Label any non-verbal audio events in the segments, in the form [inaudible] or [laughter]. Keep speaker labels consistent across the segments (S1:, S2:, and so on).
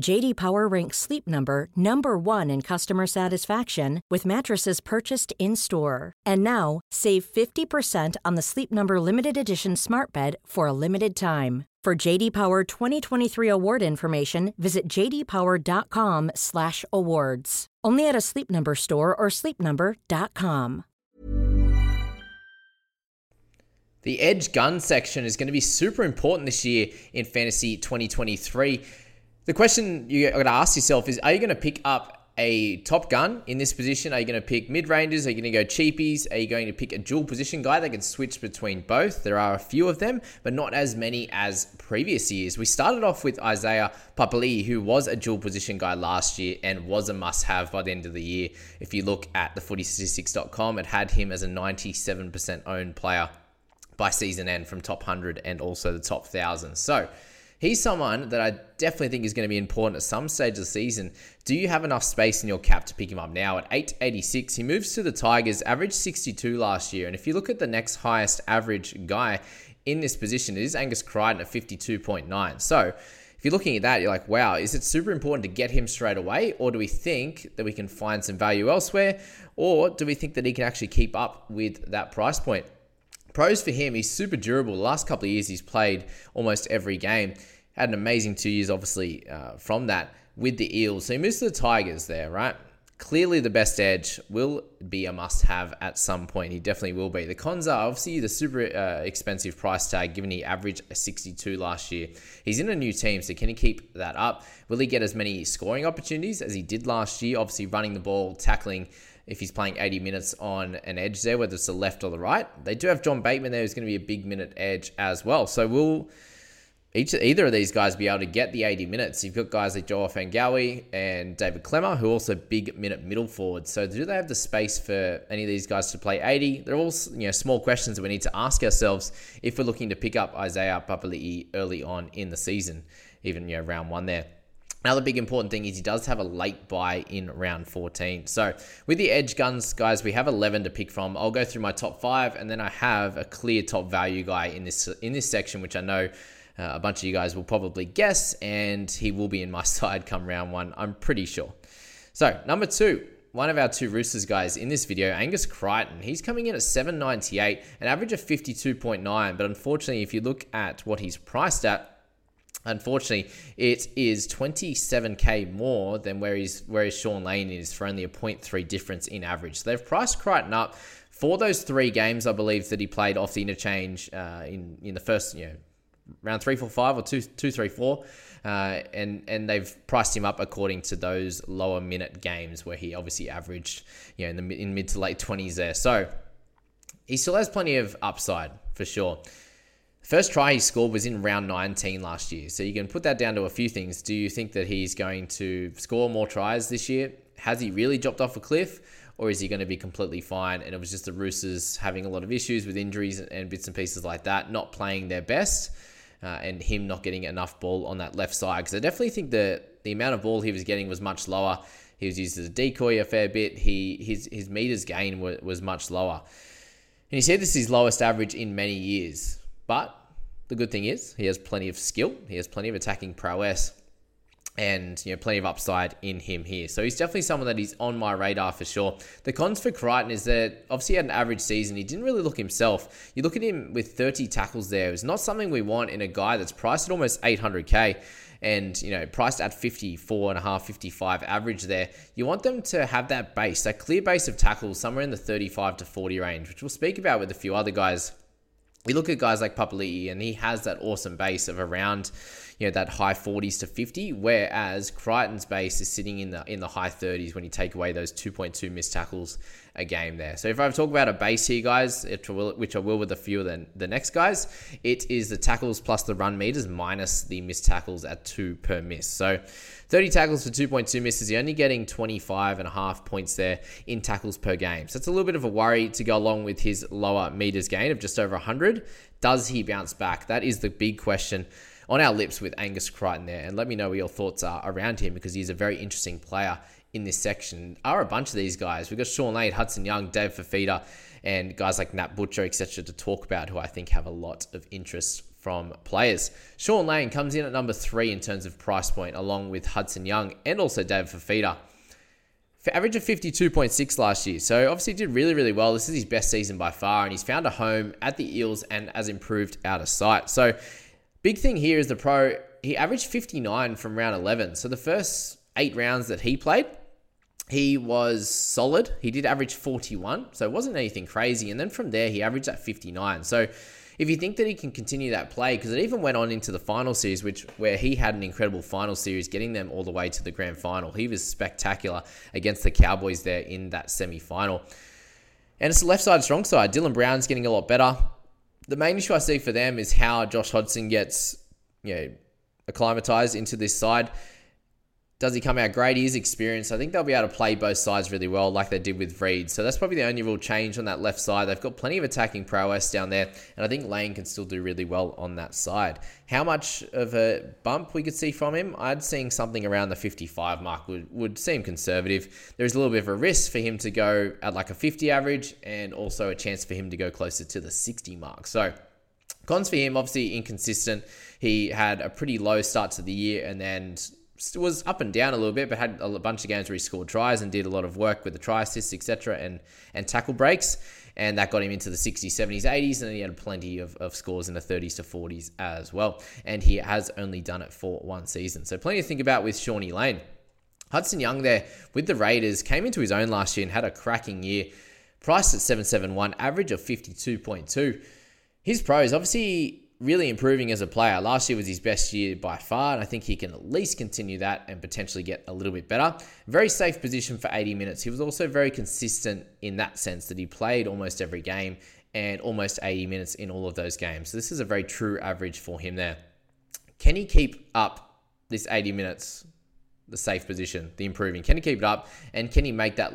S1: JD Power ranks Sleep Number number 1 in customer satisfaction with mattresses purchased in-store. And now, save 50% on the Sleep Number limited edition Smart Bed for a limited time. For JD Power 2023 award information, visit jdpower.com/awards. Only at a Sleep Number store or sleepnumber.com.
S2: The edge gun section is going to be super important this year in fantasy 2023. The question you got to ask yourself is: Are you going to pick up a top gun in this position? Are you going to pick mid rangers? Are you going to go cheapies? Are you going to pick a dual position guy that can switch between both? There are a few of them, but not as many as previous years. We started off with Isaiah Papali'i, who was a dual position guy last year and was a must have by the end of the year. If you look at the footystatistics.com, it had him as a 97% owned player by season end from top 100 and also the top 1000. So he's someone that I definitely think is going to be important at some stage of the season. Do you have enough space in your cap to pick him up now at 886? He moves to the Tigers, averaged 62 last year. And if you look at the next highest average guy in this position, it is Angus Crichton at 52.9. So if you're looking at that, you're like, wow, is it super important to get him straight away? Or do we think that we can find some value elsewhere? Or do we think that he can actually keep up with that price point? Pros for him, he's super durable. The last couple of years, he's played almost every game. Had an amazing two years, obviously, uh, from that with the Eels. So he moves to the Tigers there, right? Clearly, the best edge will be a must have at some point. He definitely will be. The cons are obviously the super uh, expensive price tag, given he averaged a 62 last year. He's in a new team, so can he keep that up? Will he get as many scoring opportunities as he did last year? Obviously, running the ball, tackling if he's playing 80 minutes on an edge there, whether it's the left or the right. They do have John Bateman there, who's going to be a big minute edge as well. So will each either of these guys be able to get the 80 minutes? You've got guys like Joe Ofahengaue and David Klemmer, who are also big minute middle forwards. So do they have the space for any of these guys to play 80? They're all you know small questions that we need to ask ourselves if we're looking to pick up Isaiah Papali'i early on in the season, even you know round one there. Another big important thing is he does have a late buy in round 14. So with the edge guns, guys, we have 11 to pick from. I'll go through my top five, and then I have a clear top value guy in this in this section, which I know uh, a bunch of you guys will probably guess, and he will be in my [laughs] side come round one. I'm pretty sure. So number two, one of our two Roosters guys in this video, Angus Crichton. He's coming in at 798, an average of 52.9. But unfortunately, if you look at what he's priced at, Unfortunately, it is 27k more than where he's where Shaun Lane is for only a 0.3 difference in average. So they've priced Crichton up for those three games, I believe, that he played off the interchange uh, in in the first you know round three, four, five, or two, two, three, four, uh, and and they've priced him up according to those lower minute games where he obviously averaged you know in the in mid to late 20s there. So he still has plenty of upside for sure. First try he scored was in round 19 last year. So you can put that down to a few things. Do you think that he's going to score more tries this year? Has he really dropped off a cliff? Or is he going to be completely fine? And it was just the Roosters having a lot of issues with injuries and bits and pieces like that, not playing their best, uh, and him not getting enough ball on that left side. Because I definitely think that the amount of ball he was getting was much lower. He was used as a decoy a fair bit. He his his meters gain was, was much lower. And he said this is his lowest average in many years. But the good thing is he has plenty of skill, he has plenty of attacking prowess, and you know plenty of upside in him here. So he's definitely someone that is on my radar for sure. The cons for Crichton is that obviously he had an average season. He didn't really look himself. You look at him with 30 tackles there. It's not something we want in a guy that's priced at almost 800k and you know priced at 54 and a half 55 average there you want them to have that base that clear base of tackles somewhere in the 35 to 40 range which we'll speak about with a few other guys we look at guys like Papali'i, and he has that awesome base of around, you know, that high 40s to 50, whereas Crichton's base is sitting in the in the high 30s when you take away those 2.2 missed tackles a game there. So if I talk about a base here, guys, which I will with a few of the, the next guys, it is the tackles plus the run meters minus the missed tackles at two per miss. So 30 tackles for 2.2 misses. You're only getting 25 and a half points there in tackles per game. So it's a little bit of a worry to go along with his lower meters gain of just over 100. Does he bounce back? That is the big question on our lips with Angus Crichton there. And let me know what your thoughts are around him because he's a very interesting player in this section. Are a bunch of these guys. We've got Shaun Lane, Hudson Young, Dave Fifita, and guys like Nat Butcher, etc., to talk about who I think have a lot of interest from players. Shaun Lane comes in at number three in terms of price point, along with Hudson Young and also David Fifita. For average of 52.6 last year. So obviously did really, really well. This is his best season by far, and he's found a home at the Eels and has improved out of sight. So big thing here is the pro, he averaged 59 from round 11. So the first eight rounds that he played, he was solid. He did average 41, so it wasn't anything crazy. And then from there, he averaged at 59. So if you think that he can continue that play, because it even went on into the final series, which where he had an incredible final series, getting them all the way to the grand final. He was spectacular against the Cowboys there in that semi final. And it's the left side, strong side. Dylan Brown's getting a lot better. The main issue I see for them is how Josh Hodgson gets, you know, acclimatized into this side. Does he come out great? He is experienced. I think they'll be able to play both sides really well, like they did with Reed. So that's probably the only real change on that left side. They've got plenty of attacking prowess down there, and I think Lane can still do really well on that side. How much of a bump we could see from him? I'd seeing something around the 55 mark would, would seem conservative. There's a little bit of a risk for him to go at like a 50 average, and also a chance for him to go closer to the 60 mark. So cons for him, obviously inconsistent. He had a pretty low start to the year, and then was up and down a little bit, but had a bunch of games where he scored tries and did a lot of work with the try assists, etc., and and tackle breaks, and that got him into the 60s, 70s, 80s, and he had plenty of, of scores in the 30s to 40s as well. And he has only done it for one season, so plenty to think about with Shaun Lane. Hudson Young there with the Raiders came into his own last year and had a cracking year, priced at 771, average of 52.2. His pros obviously really improving as a player. Last year was his best year by far, and I think he can at least continue that and potentially get a little bit better. Very safe position for 80 minutes. He was also very consistent in that sense that he played almost every game and almost 80 minutes in all of those games. So this is a very true average for him there. Can he keep up this 80 minutes, the safe position, the improving? Can he keep it up and can he make that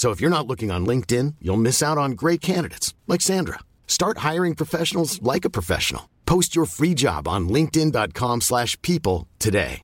S3: So if you're not looking on LinkedIn, you'll miss out on great candidates like Sandra. Start hiring professionals like a professional. Post your free job on linkedin.com/people today.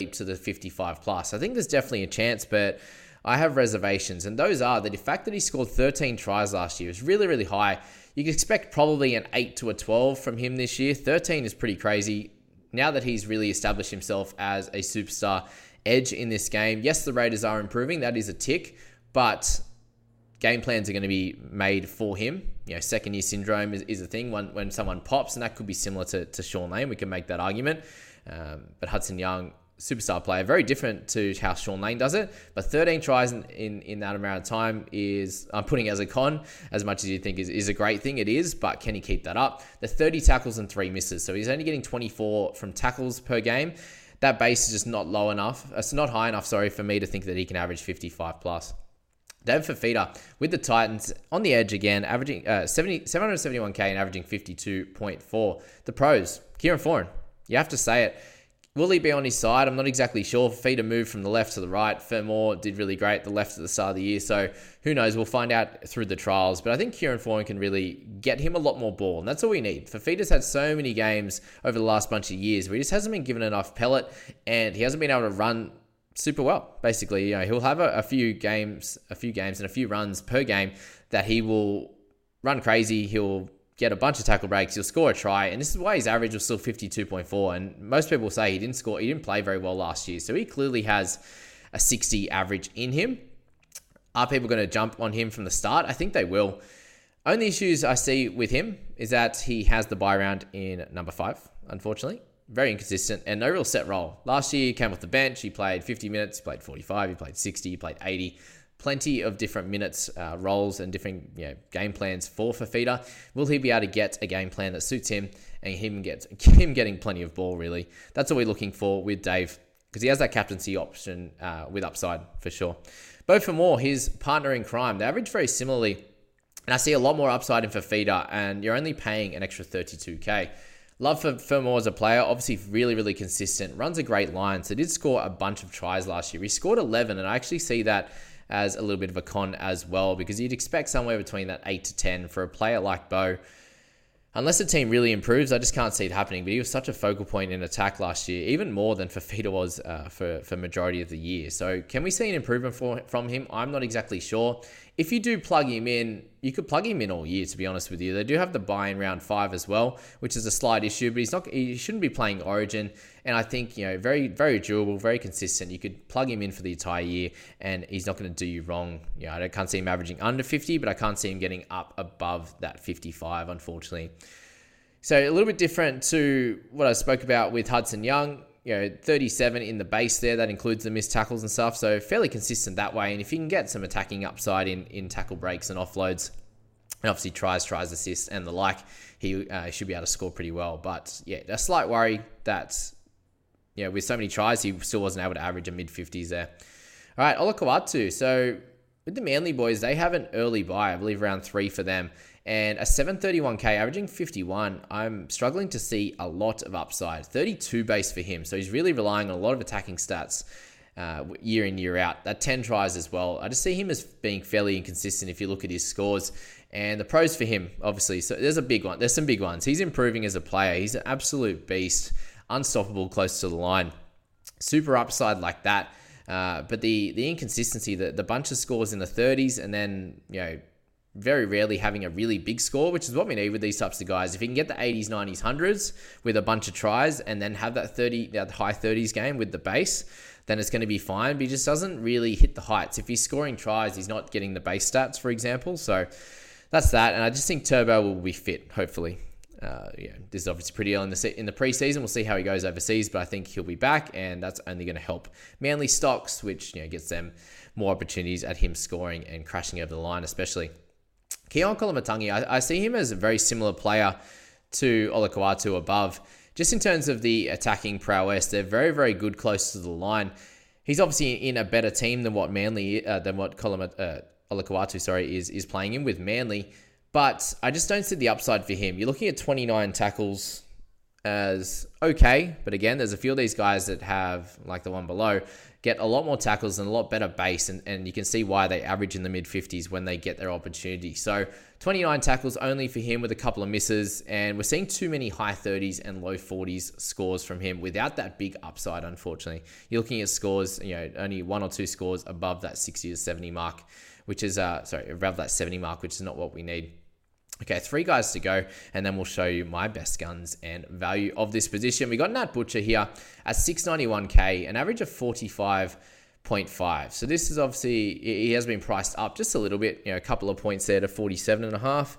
S2: To the 55 plus. I think there's definitely a chance, but I have reservations, and those are that the fact that he scored 13 tries last year is really, really high. You can expect probably an 8 to a 12 from him this year. 13 is pretty crazy. Now that he's really established himself as a superstar, edge in this game. Yes, the Raiders are improving. That is a tick. But game plans are going to be made for him. You know, second year syndrome is, is a thing when, when someone pops, and that could be similar to, to Shaun Lane. We can make that argument. Um, but Hudson Young, superstar player, very different to how Shaun Lane does it. But 13 tries in, in, in that amount of time is, I'm putting as a con, as much as you think is, is a great thing. It is, but can he keep that up? The 30 tackles and three misses. So he's only getting 24 from tackles per game. That base is just not low enough. It's not high enough, sorry, for me to think that he can average 55 plus. David Fifita with the Titans on the edge again, averaging uh, 70, 771k and averaging 52.4. The pros, Kieran Foran, you have to say it. Will he be on his side? I'm not exactly sure. Fifita moved from the left to the right. Fermor did really great the left at the start of the year. So who knows? We'll find out through the trials. But I think Kieran Foran can really get him a lot more ball. And that's all we need. Fifita's had so many games over the last bunch of years where he just hasn't been given enough pellet and he hasn't been able to run super well. Basically, you know, he'll have a, a, few games, a few games, and a few runs per game that he will run crazy. He'll get a bunch of tackle breaks. He'll score a try, and this is why his average was still fifty two point four. And most people say he didn't score, he didn't play very well last year, so he clearly has a sixty average in him. Are people going to jump on him from the start? I think they will. Only issues I see with him is that he has the buy round in number five, unfortunately very inconsistent and no real set role. Last year, he came off the bench. He played 50 minutes, he played 45, he played 60, he played 80. Plenty of different minutes, uh, roles, and different you know, game plans for Fifita. Will he be able to get a game plan that suits him and him get [laughs] him getting plenty of ball? Really, that's what we're looking for with Dave because he has that captaincy option uh, with upside for sure. Both for Fermor, his partner in crime, they average very similarly, and I see a lot more upside in Fifita, and you're only paying an extra 32k. Love for Fermor as a player, obviously really, really consistent, runs a great line. So did score a bunch of tries last year. He scored 11, and I actually see that as a little bit of a con as well because you'd expect somewhere between that 8 to 10 for a player like Beau. unless the team really improves, I just can't see it happening. But he was such a focal point in attack last year, even more than Fifita was uh, for for majority of the year. So can we see an improvement for, from him? I'm not exactly sure. If you do plug him in, you could plug him in all year. To be honest with you, they do have the buy in round five as well, which is a slight issue. But he's not. He shouldn't be playing Origin, and I think you know very very durable, very consistent. You could plug him in for the entire year, and he's not going to do you wrong. You know, I can't see him averaging under 50, but I can't see him getting up above that 55, unfortunately. So a little bit different to what I spoke about with Hudson Young. You know, 37 in the base there. That includes the missed tackles and stuff. So fairly consistent that way. And if you can get some attacking upside in in tackle breaks and offloads, and obviously tries, tries, assists, and the like, he uh, should be able to score pretty well. But yeah, a slight worry that you know with so many tries, he still wasn't able to average a mid 50s there. All right, Olakau'atu. So with the Manly boys, they have an early buy, I believe around three for them and a 731k averaging 51 i'm struggling to see a lot of upside. 32 base for him so he's really relying on a lot of attacking stats uh, year in year out. That 10 tries as well. I just see him as being fairly inconsistent if you look at his scores. And the pros for him obviously so there's a big one there's some big ones. He's improving as a player. He's an absolute beast unstoppable close to the line. Super upside like that. Uh, but the the inconsistency, the, the bunch of scores in the 30s, and then you know very rarely having a really big score, which is what we need with these types of guys. If you can get the 80s, 90s, 100s with a bunch of tries and then have that 30, that high 30s game with the base, then it's going to be fine. But he just doesn't really hit the heights. If he's scoring tries, he's not getting the base stats, for example. So that's that. And I just think Turbo will be fit, hopefully. Uh, yeah, this is obviously pretty early in the in the preseason. We'll see how he goes overseas, but I think he'll be back, and that's only going to help Manly stocks, which you know gets them more opportunities at him scoring and crashing over the line, especially. Keaon Koloamatangi, I, I see him as a very similar player to Olakau'atu above. Just in terms of the attacking prowess, they're very, very good close to the line. He's obviously in a better team than what Manly, uh, than what Kolama, uh, Olakau'atu, sorry, is is playing in with Manly. But I just don't see the upside for him. You're looking at 29 tackles as okay, but again, there's a few of these guys that have, like the one below, get a lot more tackles and a lot better base, and, and you can see why they average in the mid 50s when they get their opportunity. So 29 tackles only for him with a couple of misses, and we're seeing too many high 30s and low 40s scores from him without that big upside, unfortunately. You're looking at scores, you know, only one or two scores above that 60 to 70 mark, which is, uh, sorry, above that 70 mark, which is not what we need. Okay, three guys to go, and then we'll show you my best guns and value of this position. We got Nat Butcher here at 691k, an average of 45 0.5. So this is obviously, he has been priced up just a little bit, you know, a couple of points there to 47.5.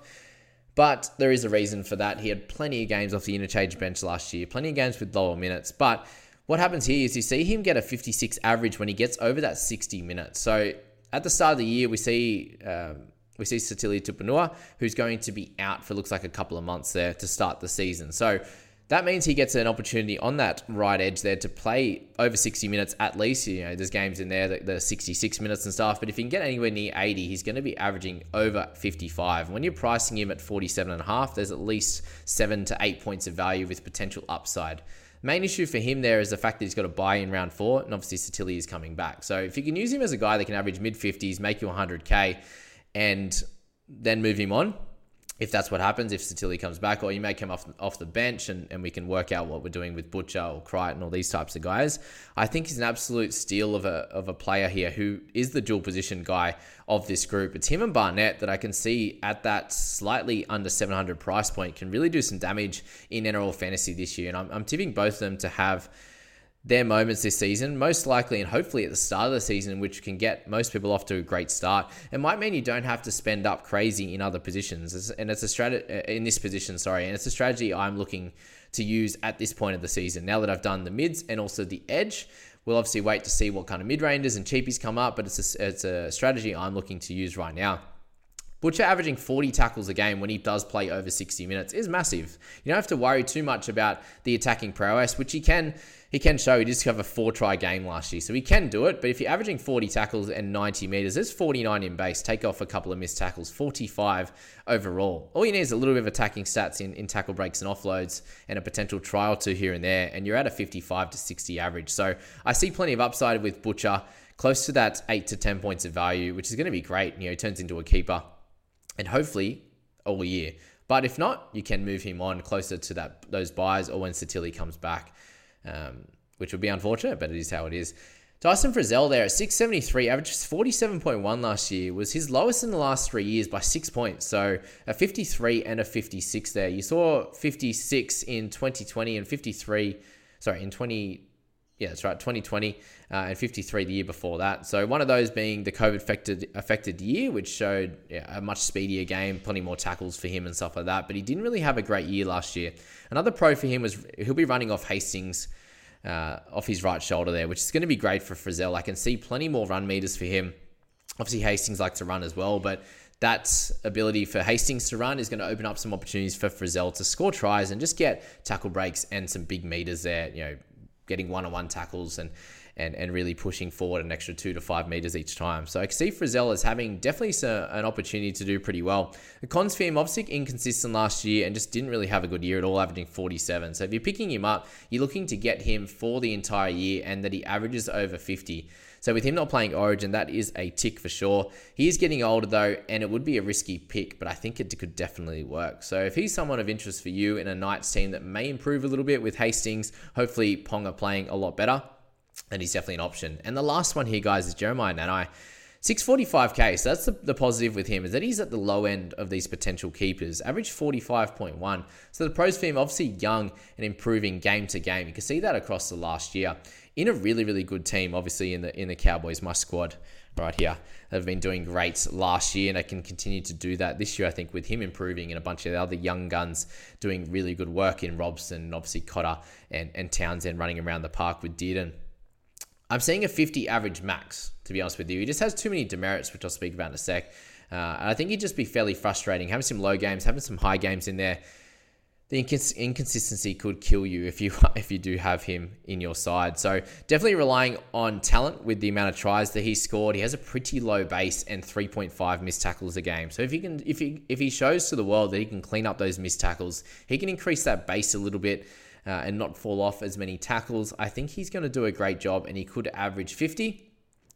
S2: But there is a reason for that. He had plenty of games off the interchange bench last year, plenty of games with lower minutes. But what happens here is you see him get a 56 average when he gets over that 60 minutes. So at the start of the year, we see um, we see Sitili Tupouniua, who's going to be out for looks like a couple of months there to start the season. So that means he gets an opportunity on that right edge there to play over 60 minutes at least. You know, there's games in there that are 66 minutes and stuff, but if he can get anywhere near 80, he's going to be averaging over 55. When you're pricing him at 47 and a half, there's at least seven to eight points of value with potential upside. Main issue for him there is the fact that he's got a buy in round four, and obviously Sitili is coming back. So if you can use him as a guy that can average mid 50s, make you 100k, and then move him on, if that's what happens, if Sitili comes back, or you may come off off the bench and, and we can work out what we're doing with Butcher or Crichton or these types of guys. I think he's an absolute steal of a, of a player here who is the dual position guy of this group. It's him and Barnett that I can see at that slightly under 700 price point can really do some damage in NRL fantasy this year. And I'm, I'm tipping both of them to have their moments this season, most likely and hopefully at the start of the season, which can get most people off to a great start. It might mean you don't have to spend up crazy in other positions, and it's a strategy uh, in this position. Sorry, and it's a strategy I'm looking to use at this point of the season. Now that I've done the mids and also the edge, we'll obviously wait to see what kind of mid rangers and cheapies come up, but it's a, it's a strategy I'm looking to use right now. Butcher averaging 40 tackles a game when he does play over 60 minutes is massive. You don't have to worry too much about the attacking prowess, which he can he can show. He did have a four try game last year, so he can do it. But if you're averaging 40 tackles and 90 meters, there's 49 in base. Take off a couple of missed tackles, 45 overall. All you need is a little bit of attacking stats in, in tackle breaks and offloads and a potential try or two here and there, and you're at a 55 to 60 average. So I see plenty of upside with Butcher, close to that 8 to 10 points of value, which is going to be great. You know, he turns into a keeper and hopefully all year. But if not, you can move him on closer to that those buys or when Sitili comes back, um, which would be unfortunate, but it is how it is. Tyson Frizell there at 673, averages 47.1 last year, was his lowest in the last three years by six points. So a 53 and a 56 there. You saw 56 in 2020 and 53, sorry, in 20, yeah, that's right, 2020 uh, and 53 the year before that. So one of those being the COVID affected affected year, which showed yeah, a much speedier game, plenty more tackles for him and stuff like that. But he didn't really have a great year last year. Another pro for him was he'll be running off Hastings. Uh, off his right shoulder there, which is going to be great for Frizell. I can see plenty more run meters for him. Obviously, Hastings likes to run as well, but that ability for Hastings to run is going to open up some opportunities for Frizell to score tries and just get tackle breaks and some big meters there. You know, getting one-on-one tackles and and, and really pushing forward an extra two to five meters each time. So I see Frizell as having definitely uh, an opportunity to do pretty well. The cons for him, obviously inconsistent last year and just didn't really have a good year at all, averaging 47. So if you're picking him up, you're looking to get him for the entire year and that he averages over 50. So with him not playing Origin, that is a tick for sure. He is getting older though, and it would be a risky pick, but I think it could definitely work. So if he's someone of interest for you in a Knights team that may improve a little bit with Hastings, hopefully Ponga playing a lot better, then he's definitely an option. And the last one here, guys, is Jeremiah Nanai. 645k. So that's the, the positive with him is that he's at the low end of these potential keepers. Average 45.1. So the pros for him obviously young and improving game to game. You can see that across the last year in a really really good team. Obviously in the in the Cowboys, my squad right here have been doing great last year and I can continue to do that this year. I think with him improving and a bunch of the other young guns doing really good work in Robson, obviously Cotter and and Townsend running around the park with Dearden. I'm seeing a 50 average max, to be honest with you. He just has too many demerits, which I'll speak about in a sec. Uh, and I think he'd just be fairly frustrating. Having some low games, having some high games in there, the incons- inconsistency could kill you if you [laughs] if you do have him in your side. So definitely relying on talent with the amount of tries that he scored. He has a pretty low base and 3.5 missed tackles a game. So if he can if he if he shows to the world that he can clean up those missed tackles, he can increase that base a little bit uh, and not fall off as many tackles. I think he's going to do a great job and he could average 50.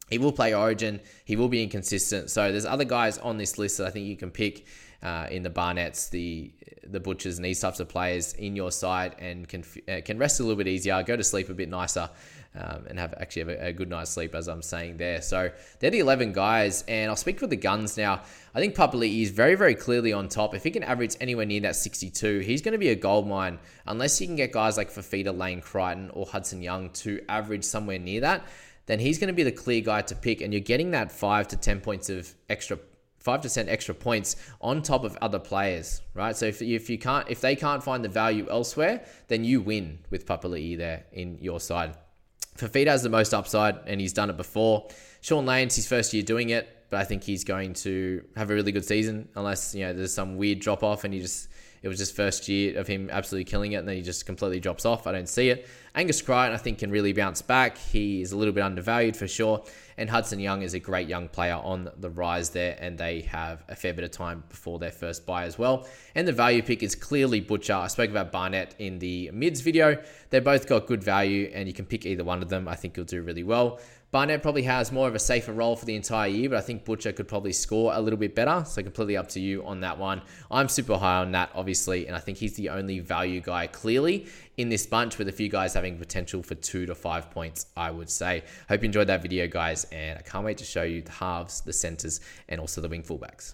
S2: He will play Origin. He will be inconsistent. So there's other guys on this list that I think you can pick uh, in the Barnetts, the the Butchers, and these types of players in your side, and can uh, can rest a little bit easier, go to sleep a bit nicer, um, and have actually have a, a, good night's sleep, as I'm saying there. So they're the 11 guys, and I'll speak for the guns now. I think Papali'i is very, very clearly on top. If he can average anywhere near that 62, he's going to be a gold mine, unless you can get guys like Fifita, Lane Crichton, or Hudson Young to average somewhere near that then he's going to be the clear guy to pick, and you're getting that five to 10 points of extra. 5% extra points on top of other players, right? So if, if you can't, if they can't find the value elsewhere, then you win with Papali'i there in your side. Fifita has the most upside, and he's done it before. Shaun Lane's his first year doing it, but I think he's going to have a really good season, unless you know there's some weird drop off and he just it was just first year of him absolutely killing it, and then he just completely drops off. I don't see it. Angus Crichton, I think, can really bounce back. He is a little bit undervalued for sure. And Hudson Young is a great young player on the rise there, and they have a fair bit of time before their first buy as well. And the value pick is clearly Butcher. I spoke about Barnett in the mids video. They both got good value, and you can pick either one of them. I think you'll do really well. Barnett probably has more of a safer role for the entire year, but I think Butcher could probably score a little bit better. So completely up to you on that one. I'm super high on that, obviously, and I think he's the only value guy clearly in this bunch with a few guys having potential for two to five points, I would say. Hope you enjoyed that video, guys, and I can't wait to show you the halves, the centers, and also the wing fullbacks.